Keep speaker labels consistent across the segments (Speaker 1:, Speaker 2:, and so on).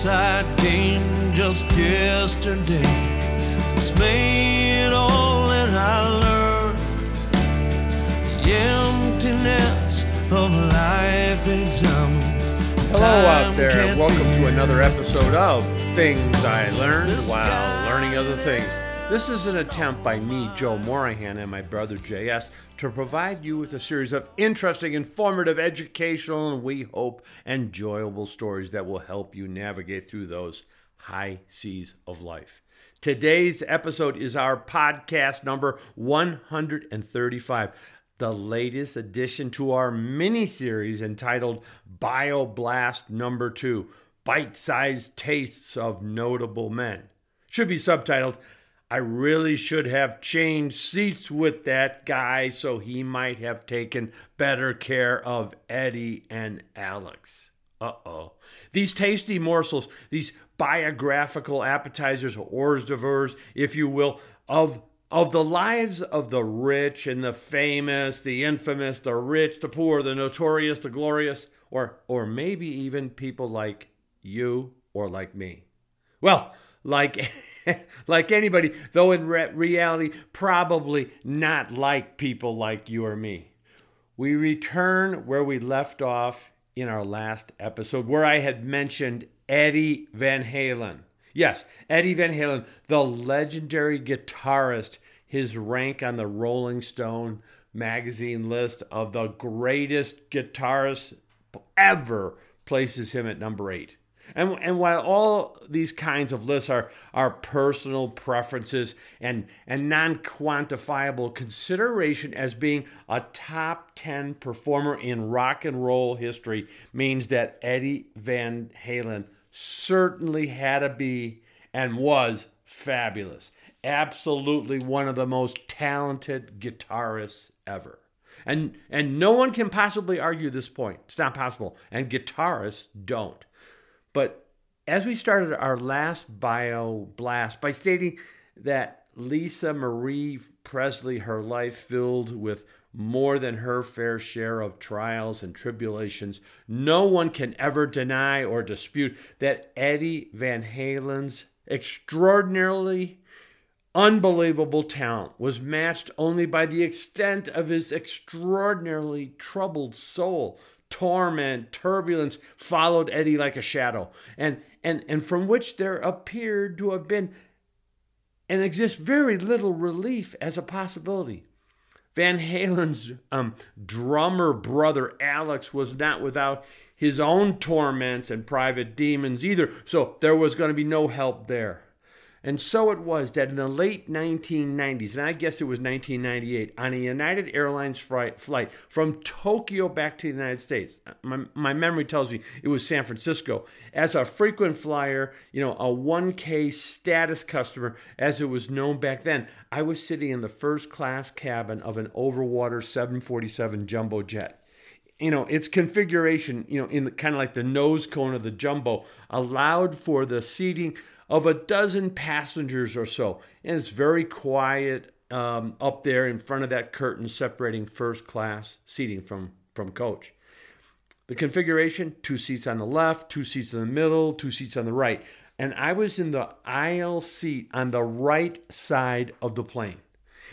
Speaker 1: inside game just yesterday. Dismayed all that I learned. The emptiness of life examined.
Speaker 2: Hello out there. Welcome to another episode of Things I Learned While Learning Other Things. This is an attempt by me, Joe Morahan, and my brother JS to provide you with a series of interesting, informative, educational, and we hope enjoyable stories that will help you navigate through those high seas of life. Today's episode is our podcast number 135 the latest addition to our mini series entitled BioBlast Number Two Bite Sized Tastes of Notable Men. Should be subtitled I really should have changed seats with that guy so he might have taken better care of Eddie and Alex. Uh oh. These tasty morsels, these biographical appetizers, hors d'oeuvres, if you will, of of the lives of the rich and the famous, the infamous, the rich, the poor, the notorious, the glorious, or or maybe even people like you or like me. Well, like like anybody, though in re- reality probably not like people like you or me. We return where we left off in our last episode where I had mentioned Eddie Van Halen. Yes, Eddie Van Halen, the legendary guitarist, his rank on the Rolling Stone magazine list of the greatest guitarists ever places him at number eight. And, and while all these kinds of lists are, are personal preferences and, and non quantifiable consideration as being a top 10 performer in rock and roll history means that Eddie Van Halen certainly had to be and was fabulous. Absolutely one of the most talented guitarists ever. And, and no one can possibly argue this point. It's not possible. And guitarists don't. But as we started our last bio blast by stating that Lisa Marie Presley, her life filled with more than her fair share of trials and tribulations, no one can ever deny or dispute that Eddie Van Halen's extraordinarily unbelievable talent was matched only by the extent of his extraordinarily troubled soul torment, turbulence followed Eddie like a shadow, and, and, and from which there appeared to have been and exists very little relief as a possibility. Van Halen's um, drummer brother Alex was not without his own torments and private demons either, so there was going to be no help there. And so it was that in the late 1990s, and I guess it was 1998, on a United Airlines flight, from Tokyo back to the United States, uh, my, my memory tells me it was San Francisco, as a frequent flyer, you know, a 1K status customer, as it was known back then, I was sitting in the first class cabin of an overwater 747 jumbo jet. You know its configuration you know in the, kind of like the nose cone of the jumbo allowed for the seating of a dozen passengers or so. And it's very quiet um, up there in front of that curtain separating first class seating from from coach. The configuration two seats on the left two seats in the middle two seats on the right. And i was in the aisle seat on the right side of the plane.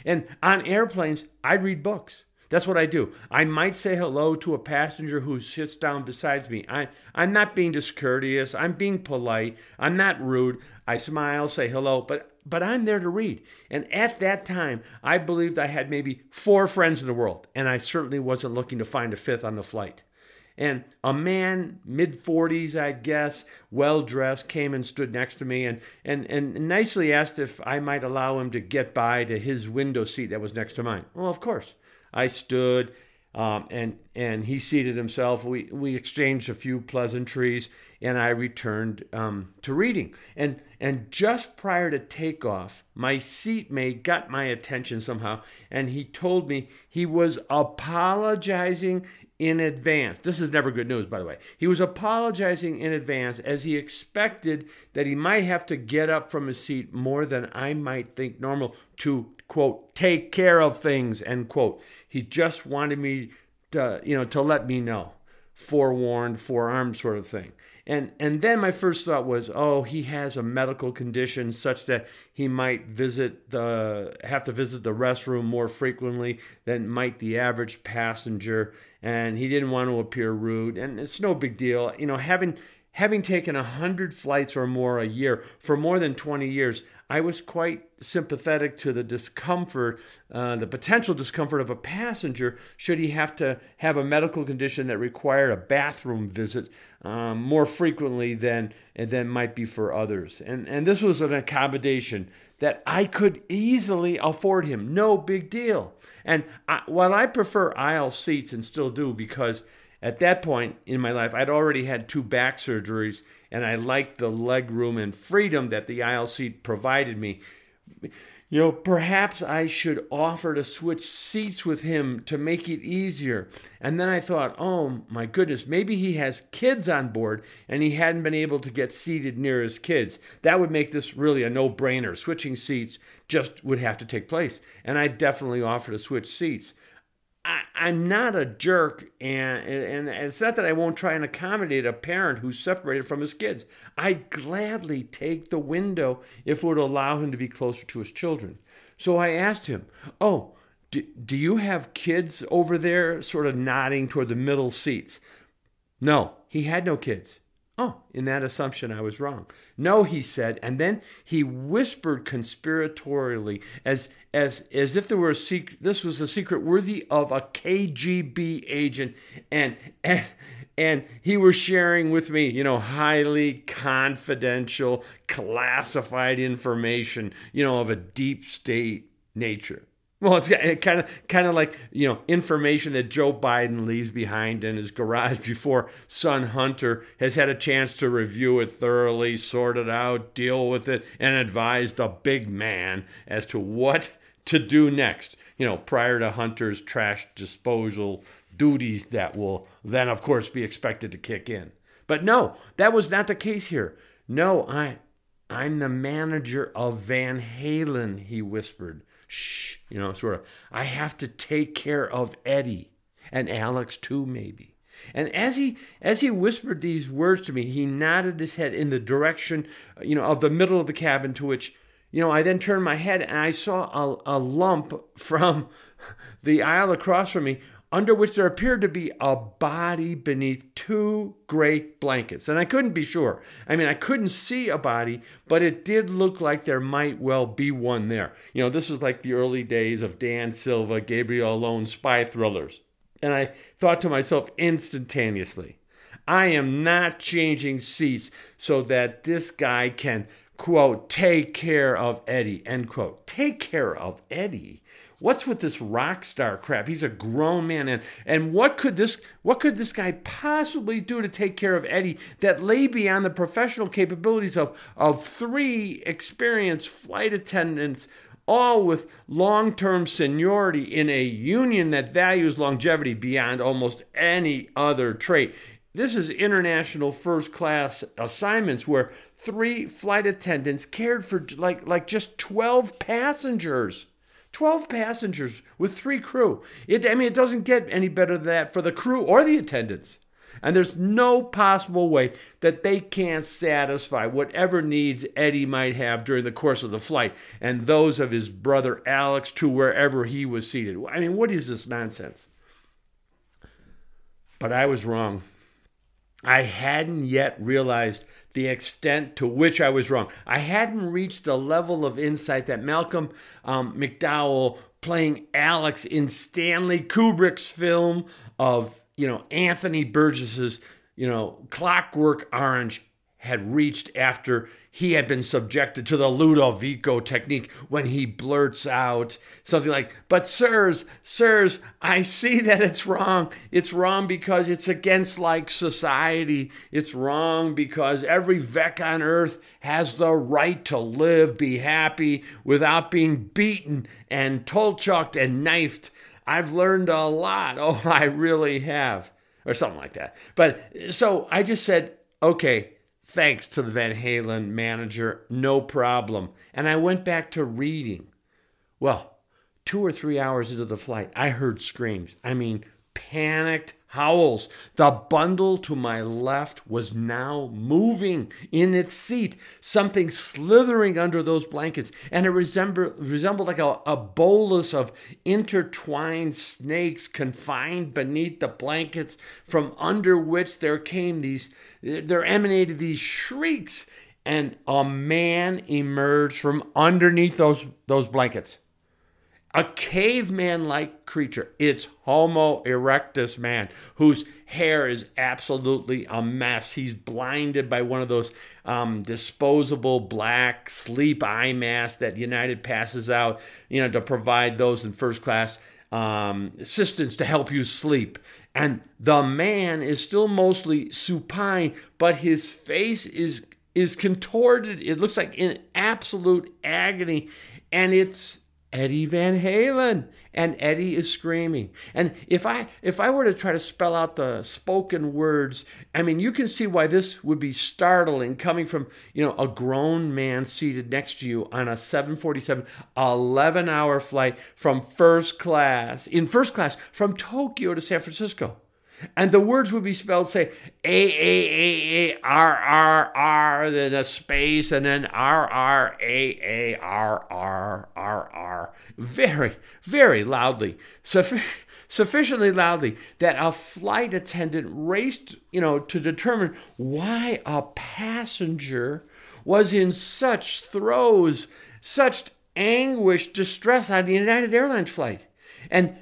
Speaker 2: And on airplanes I'd read books that's what I do. I might say hello to a passenger who sits down beside me. I, I'm not being discourteous. I'm being polite. I'm not rude. I smile, say hello, but but I'm there to read. And at that time, I believed I had maybe four friends in the world, and I certainly wasn't looking to find a fifth on the flight. And a man, mid 40s, I guess, well dressed, came and stood next to me and, and, and nicely asked if I might allow him to get by to his window seat that was next to mine. Well, of course. I stood, um, and and he seated himself. We we exchanged a few pleasantries, and I returned um, to reading. And and just prior to takeoff, my seatmate got my attention somehow, and he told me he was apologizing in advance. This is never good news, by the way. He was apologizing in advance as he expected that he might have to get up from his seat more than I might think normal to quote take care of things end quote. He just wanted me to you know to let me know, forewarned, forearmed sort of thing. And and then my first thought was, oh, he has a medical condition such that he might visit the have to visit the restroom more frequently than might the average passenger, and he didn't want to appear rude. And it's no big deal, you know, having having taken a hundred flights or more a year for more than 20 years, I was quite sympathetic to the discomfort, uh, the potential discomfort of a passenger should he have to have a medical condition that required a bathroom visit um, more frequently than than might be for others. And and this was an accommodation that I could easily afford him. No big deal. And I, while I prefer aisle seats and still do because at that point in my life, I'd already had two back surgeries, and I liked the leg room and freedom that the aisle seat provided me. You know, perhaps I should offer to switch seats with him to make it easier. And then I thought, oh my goodness, maybe he has kids on board and he hadn't been able to get seated near his kids. That would make this really a no brainer. Switching seats just would have to take place. And I definitely offered to switch seats. I, am not a jerk, and, and it's not that I won't try and accommodate a parent who's separated from his kids. I'd gladly take the window if it would allow him to be closer to his children. So I asked him, Oh, do, do you have kids over there? Sort of nodding toward the middle seats. No, he had no kids. Oh, in that assumption, I was wrong. No, he said, and then he whispered conspiratorially, as as as if there were a secret. This was a secret worthy of a KGB agent, and and and he was sharing with me, you know, highly confidential, classified information, you know, of a deep state nature. Well, it's kind of kind of like you know information that Joe Biden leaves behind in his garage before son Hunter has had a chance to review it thoroughly, sort it out, deal with it, and advise the big man as to what to do next. You know, prior to Hunter's trash disposal duties that will then, of course, be expected to kick in. But no, that was not the case here. No, I I'm the manager of Van Halen, he whispered shh, you know, sort of, I have to take care of Eddie and Alex too, maybe. And as he as he whispered these words to me, he nodded his head in the direction, you know, of the middle of the cabin to which, you know, I then turned my head and I saw a, a lump from the aisle across from me under which there appeared to be a body beneath two great blankets. And I couldn't be sure. I mean, I couldn't see a body, but it did look like there might well be one there. You know, this is like the early days of Dan Silva, Gabriel Allon spy thrillers. And I thought to myself instantaneously, I am not changing seats so that this guy can, quote, take care of Eddie, end quote. Take care of Eddie? What's with this rock star crap? He's a grown man, and and what could this what could this guy possibly do to take care of Eddie that lay beyond the professional capabilities of of three experienced flight attendants, all with long-term seniority in a union that values longevity beyond almost any other trait? This is international first class assignments where three flight attendants cared for like like just 12 passengers. 12 passengers with three crew. It, I mean, it doesn't get any better than that for the crew or the attendants. And there's no possible way that they can't satisfy whatever needs Eddie might have during the course of the flight and those of his brother Alex to wherever he was seated. I mean, what is this nonsense? But I was wrong. I hadn't yet realized the extent to which I was wrong. I hadn't reached the level of insight that Malcolm um, McDowell playing Alex in Stanley Kubrick's film of, you know, Anthony Burgess's, you know, Clockwork Orange had reached after he had been subjected to the Ludovico technique when he blurts out something like, But, sirs, sirs, I see that it's wrong. It's wrong because it's against like society. It's wrong because every veck on earth has the right to live, be happy without being beaten and tolchocked and knifed. I've learned a lot. Oh, I really have. Or something like that. But so I just said, okay, Thanks to the Van Halen manager, no problem. And I went back to reading. Well, two or three hours into the flight, I heard screams. I mean, panicked howls. The bundle to my left was now moving in its seat, something slithering under those blankets, and it resembled, resembled like a, a bolus of intertwined snakes confined beneath the blankets, from under which there came these, there emanated these shrieks, and a man emerged from underneath those, those blankets a caveman like creature. It's Homo erectus man, whose hair is absolutely a mess. He's blinded by one of those um, disposable black sleep eye masks that United passes out, you know, to provide those in first class um, assistance to help you sleep. And the man is still mostly supine, but his face is is contorted. It looks like in absolute agony, and it's Eddie Van Halen and Eddie is screaming. And if I if I were to try to spell out the spoken words, I mean you can see why this would be startling coming from, you know, a grown man seated next to you on a 747 11-hour flight from first class, in first class from Tokyo to San Francisco. And the words would be spelled, say, A, A, A, A, R, R, R, then a space, and then R, R, A, A, R, R, R, R. Very, very loudly. Suffi- sufficiently loudly that a flight attendant raced, you know, to determine why a passenger was in such throes, such anguish, distress on the United Airlines flight. And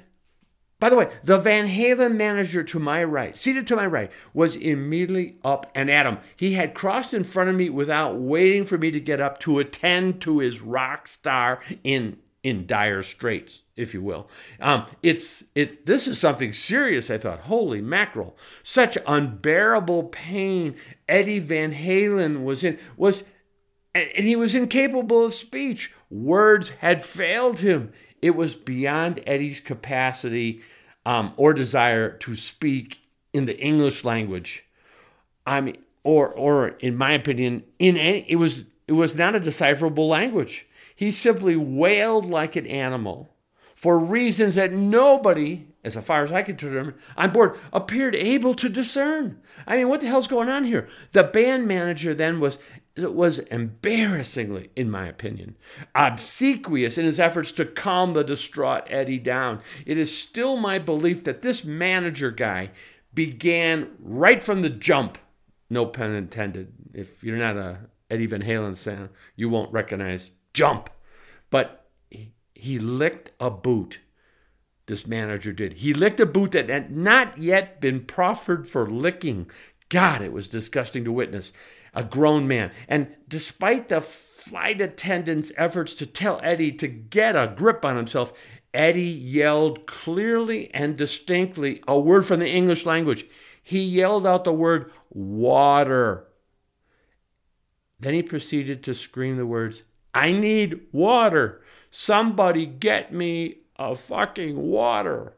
Speaker 2: by the way, the Van Halen manager to my right, seated to my right, was immediately up and at him. He had crossed in front of me without waiting for me to get up to attend to his rock star in in dire straits, if you will. Um, it's it. This is something serious. I thought. Holy mackerel! Such unbearable pain. Eddie Van Halen was in was, and he was incapable of speech. Words had failed him. It was beyond Eddie's capacity um, or desire to speak in the English language. I mean, or or in my opinion, in any, it was it was not a decipherable language. He simply wailed like an animal for reasons that nobody, as far as I could determine, on board appeared able to discern. I mean, what the hell's going on here? The band manager then was was embarrassingly, in my opinion, obsequious in his efforts to calm the distraught Eddie down. It is still my belief that this manager guy began right from the jump, no pun intended. If you're not a Eddie Van Halen fan, you won't recognize jump. But he licked a boot. This manager did. He licked a boot that had not yet been proffered for licking. God, it was disgusting to witness a grown man. And despite the flight attendant's efforts to tell Eddie to get a grip on himself, Eddie yelled clearly and distinctly a word from the English language. He yelled out the word water. Then he proceeded to scream the words, I need water. Somebody get me a fucking water.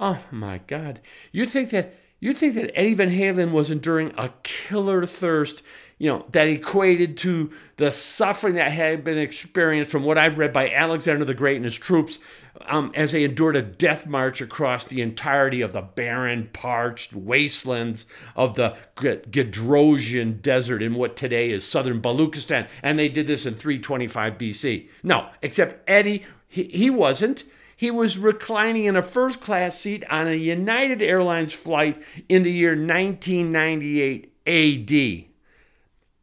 Speaker 2: Oh my God. You think that you think that Eddie Van Halen was enduring a killer thirst, you know, that equated to the suffering that had been experienced from what I've read by Alexander the Great and his troops um, as they endured a death march across the entirety of the barren, parched wastelands of the Gedrosian Desert in what today is southern Baluchistan. And they did this in 325 BC. No, except Eddie, he, he wasn't. He was reclining in a first class seat on a United Airlines flight in the year 1998 AD.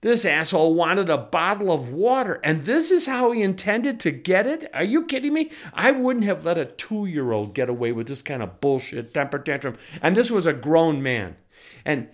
Speaker 2: This asshole wanted a bottle of water, and this is how he intended to get it? Are you kidding me? I wouldn't have let a two year old get away with this kind of bullshit temper tantrum. And this was a grown man. And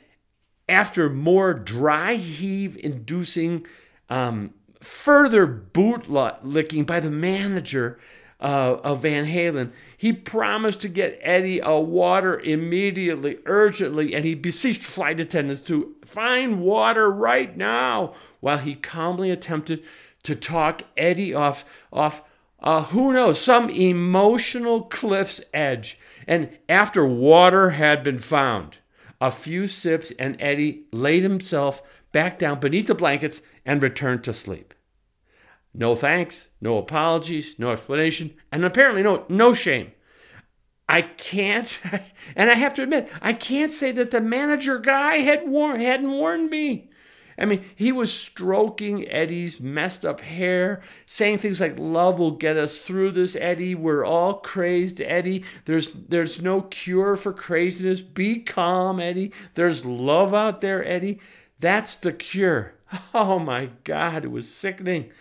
Speaker 2: after more dry heave inducing um, further boot licking by the manager, uh, of Van Halen. He promised to get Eddie a water immediately, urgently, and he beseeched flight attendants to find water right now while he calmly attempted to talk Eddie off, off uh, who knows, some emotional cliff's edge. And after water had been found, a few sips, and Eddie laid himself back down beneath the blankets and returned to sleep. No thanks, no apologies, no explanation, and apparently no, no shame. I can't, and I have to admit, I can't say that the manager guy had war- hadn't warned me. I mean, he was stroking Eddie's messed up hair, saying things like, Love will get us through this, Eddie. We're all crazed, Eddie. There's there's no cure for craziness. Be calm, Eddie. There's love out there, Eddie. That's the cure. Oh my God, it was sickening.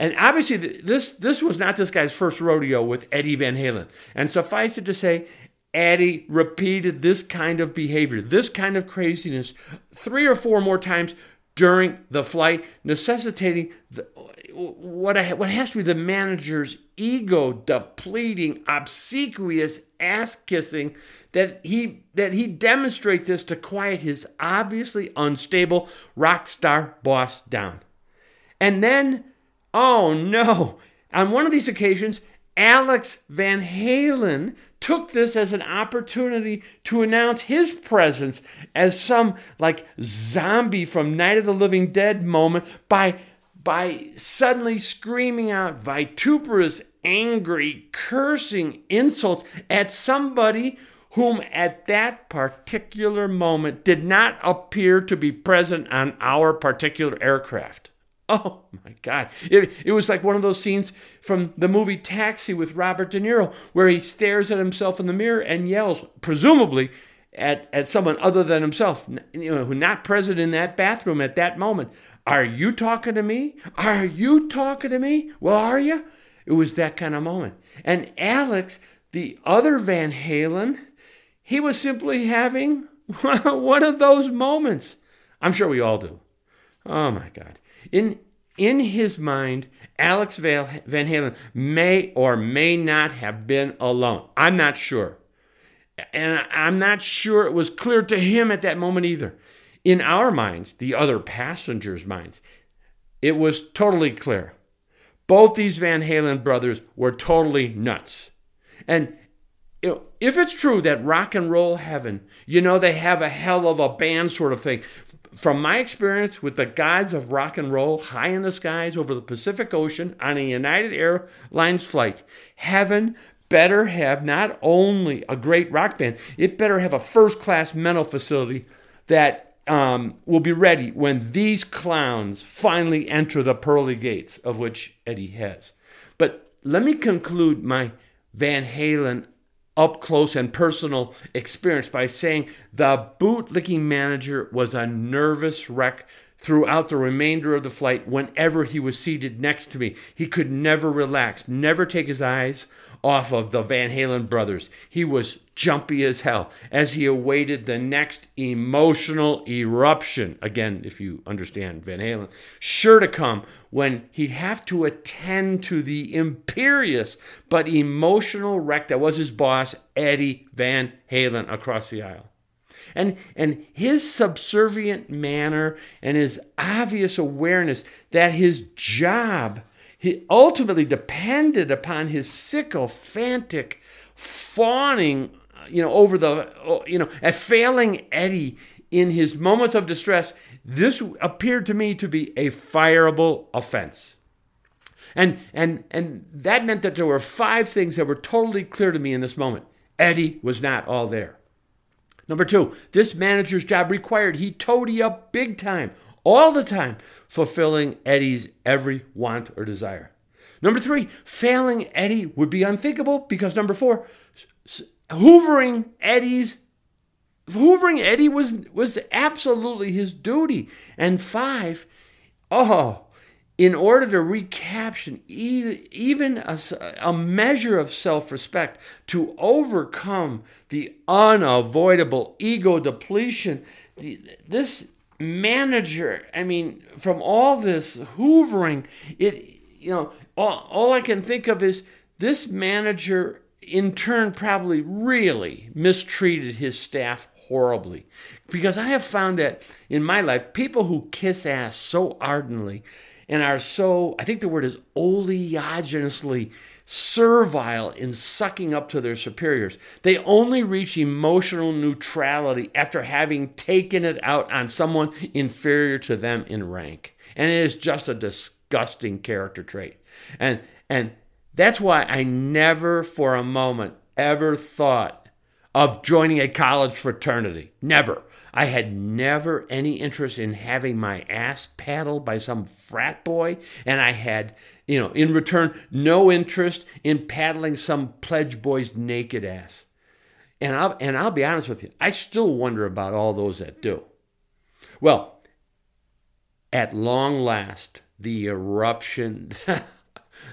Speaker 2: And obviously, this this was not this guy's first rodeo with Eddie Van Halen. And suffice it to say, Eddie repeated this kind of behavior, this kind of craziness, three or four more times during the flight, necessitating the, what, I, what has to be the manager's ego depleting, obsequious ass kissing that he that he demonstrate this to quiet his obviously unstable rock star boss down. And then, oh no, on one of these occasions, Alex Van Halen took this as an opportunity to announce his presence as some like zombie from Night of the Living Dead moment by by suddenly screaming out vituperous, angry, cursing insults at somebody whom at that particular moment did not appear to be present on our particular aircraft. Oh my God. It, it was like one of those scenes from the movie Taxi with Robert De Niro, where he stares at himself in the mirror and yells, presumably at, at someone other than himself, you know, who not present in that bathroom at that moment. Are you talking to me? Are you talking to me? Well, are you? It was that kind of moment. And Alex, the other Van Halen, he was simply having one of those moments. I'm sure we all do. Oh my God. In in his mind, Alex Van Halen may or may not have been alone. I'm not sure. And I'm not sure it was clear to him at that moment either. In our minds, the other passengers' minds, it was totally clear. Both these Van Halen brothers were totally nuts. And if it's true that rock and roll heaven, you know, they have a hell of a band sort of thing from my experience with the gods of rock and roll high in the skies over the Pacific Ocean on a United Airlines flight, heaven better have not only a great rock band, it better have a first class mental facility that um, will be ready when these clowns finally enter the pearly gates of which Eddie has. But let me conclude my Van Halen up close and personal experience by saying the bootlicking manager was a nervous wreck throughout the remainder of the flight whenever he was seated next to me. He could never relax, never take his eyes off of the Van Halen brothers. He was jumpy as hell as he awaited the next emotional eruption. Again, if you understand Van Halen, sure to come when he'd have to attend to the imperious but emotional wreck that was his boss, Eddie Van Halen, across the aisle. And, and his subservient manner and his obvious awareness that his job he ultimately depended upon his sycophantic fawning, you know, over the, uh, you know, at failing Eddie in his moments of distress. This appeared to me to be a fireable offense. And, and, and that meant that there were five things that were totally clear to me in this moment. Eddie was not all there. Number two, this manager's job required he toady up big time, all the time, fulfilling Eddie's every want or desire. Number three, failing Eddie would be unthinkable because number four, hoovering Eddie's hoovering Eddie was was absolutely his duty. And five, oh, in order to recapture even a, a measure of self respect, to overcome the unavoidable ego depletion, this manager, I mean, from all this hoovering, it, you know, all, all I can think of is this manager in turn probably really mistreated his staff horribly. Because I have found that in my life, people who kiss ass so ardently and are so, I think the word is oleaginously servile in sucking up to their superiors. They only reach emotional neutrality after having taken it out on someone inferior to them in rank. And it is just a disgusting character trait. And and that's why I never for a moment ever thought of joining a college fraternity. Never. I had never any interest in having my ass paddled by some frat boy, and I had, you know, in return, no interest in paddling some pledge boy's naked ass. And I'll, and I'll be honest with you, I still wonder about all those that do. Well, at long last, the eruption.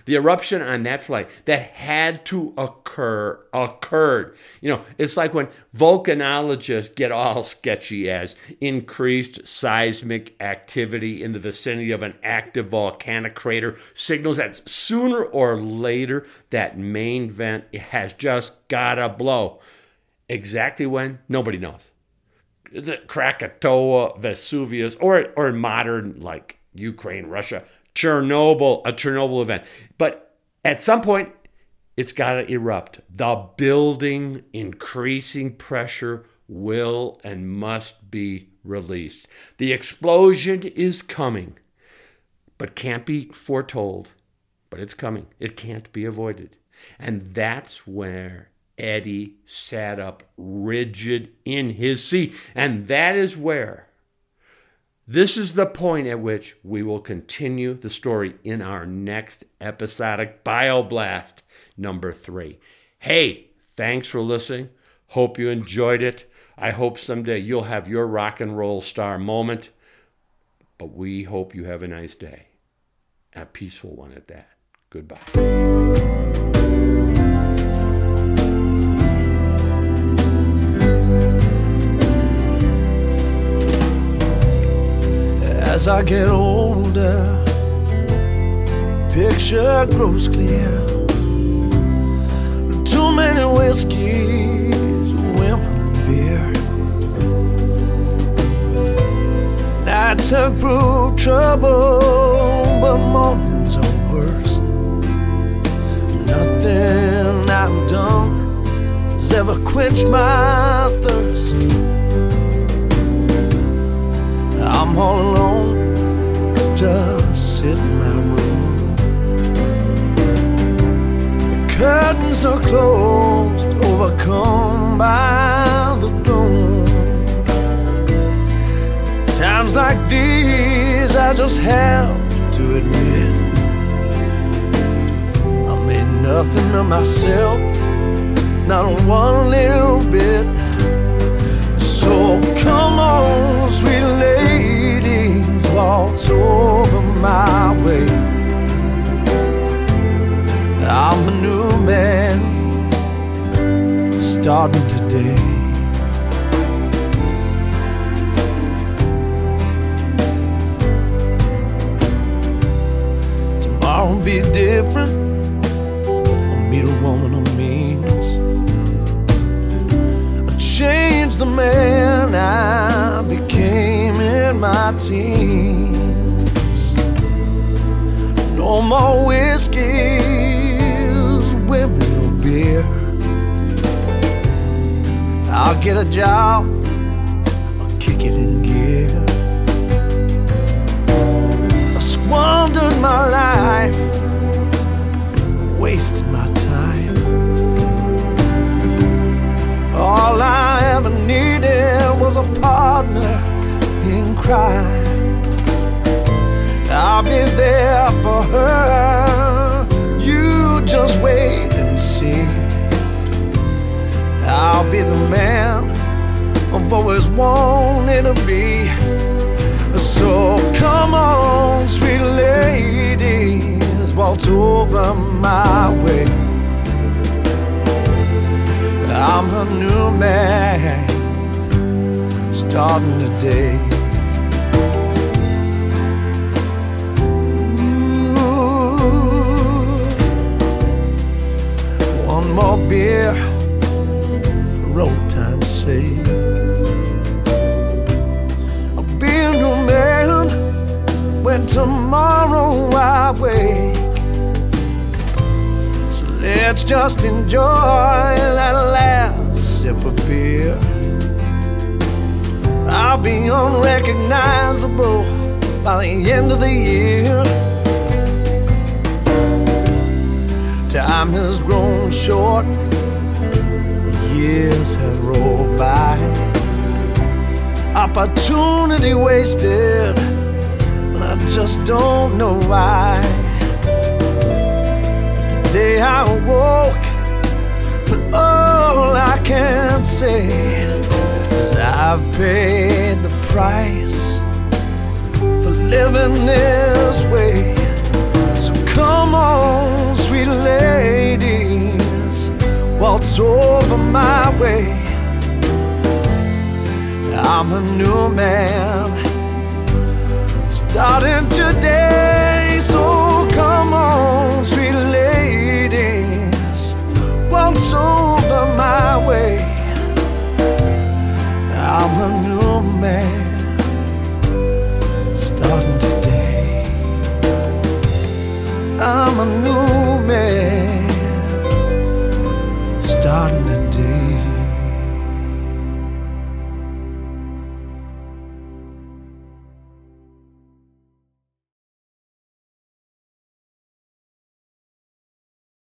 Speaker 2: the eruption on that flight that had to occur occurred. You know, it's like when volcanologists get all sketchy as increased seismic activity in the vicinity of an active volcanic crater signals that sooner or later that main vent has just gotta blow. Exactly when? Nobody knows. The Krakatoa, Vesuvius, or or modern like Ukraine, Russia, Chernobyl, a Chernobyl event. But at some point, it's got to erupt. The building increasing pressure will and must be released. The explosion is coming, but can't be foretold. But it's coming. It can't be avoided. And that's where Eddie sat up rigid in his seat. And that is where this is the point at which we will continue the story in our next episodic Bioblast number three. Hey, thanks for listening. Hope you enjoyed it. I hope someday you'll have your rock and roll star moment. But we hope you have a nice day, a peaceful one at that. Goodbye.
Speaker 1: As I get older, picture grows clear. Too many whiskeys, women, and beer. Nights have proved trouble, but mornings are worse. Nothing I've done has ever quenched my thirst. I'm all alone, are closed, overcome by the gloom. Times like these, I just have to admit I made nothing of myself, not one little bit. So come on, sweet ladies, waltz over my way. Starting today. Tomorrow will be different. I'll meet a woman of means change the man I became in my teens. No more Get a job, I'll kick it in gear. I squandered my life, wasted my time. All I ever needed was a partner in crime. I'll be there for her. You just wait. I'll be the man I've always wanted to be. So come on, sweet ladies, waltz over my way. I'm a new man starting today. Ooh, one more beer for old time's sake. I'll be a new man when tomorrow I wake. So Let's just enjoy that last sip of beer. I'll be unrecognizable by the end of the year. Time has grown short, years have rolled by. Opportunity wasted, and I just don't know why. But today I woke, and all I can say is I've paid the price for living this over my way. I'm a new man starting today.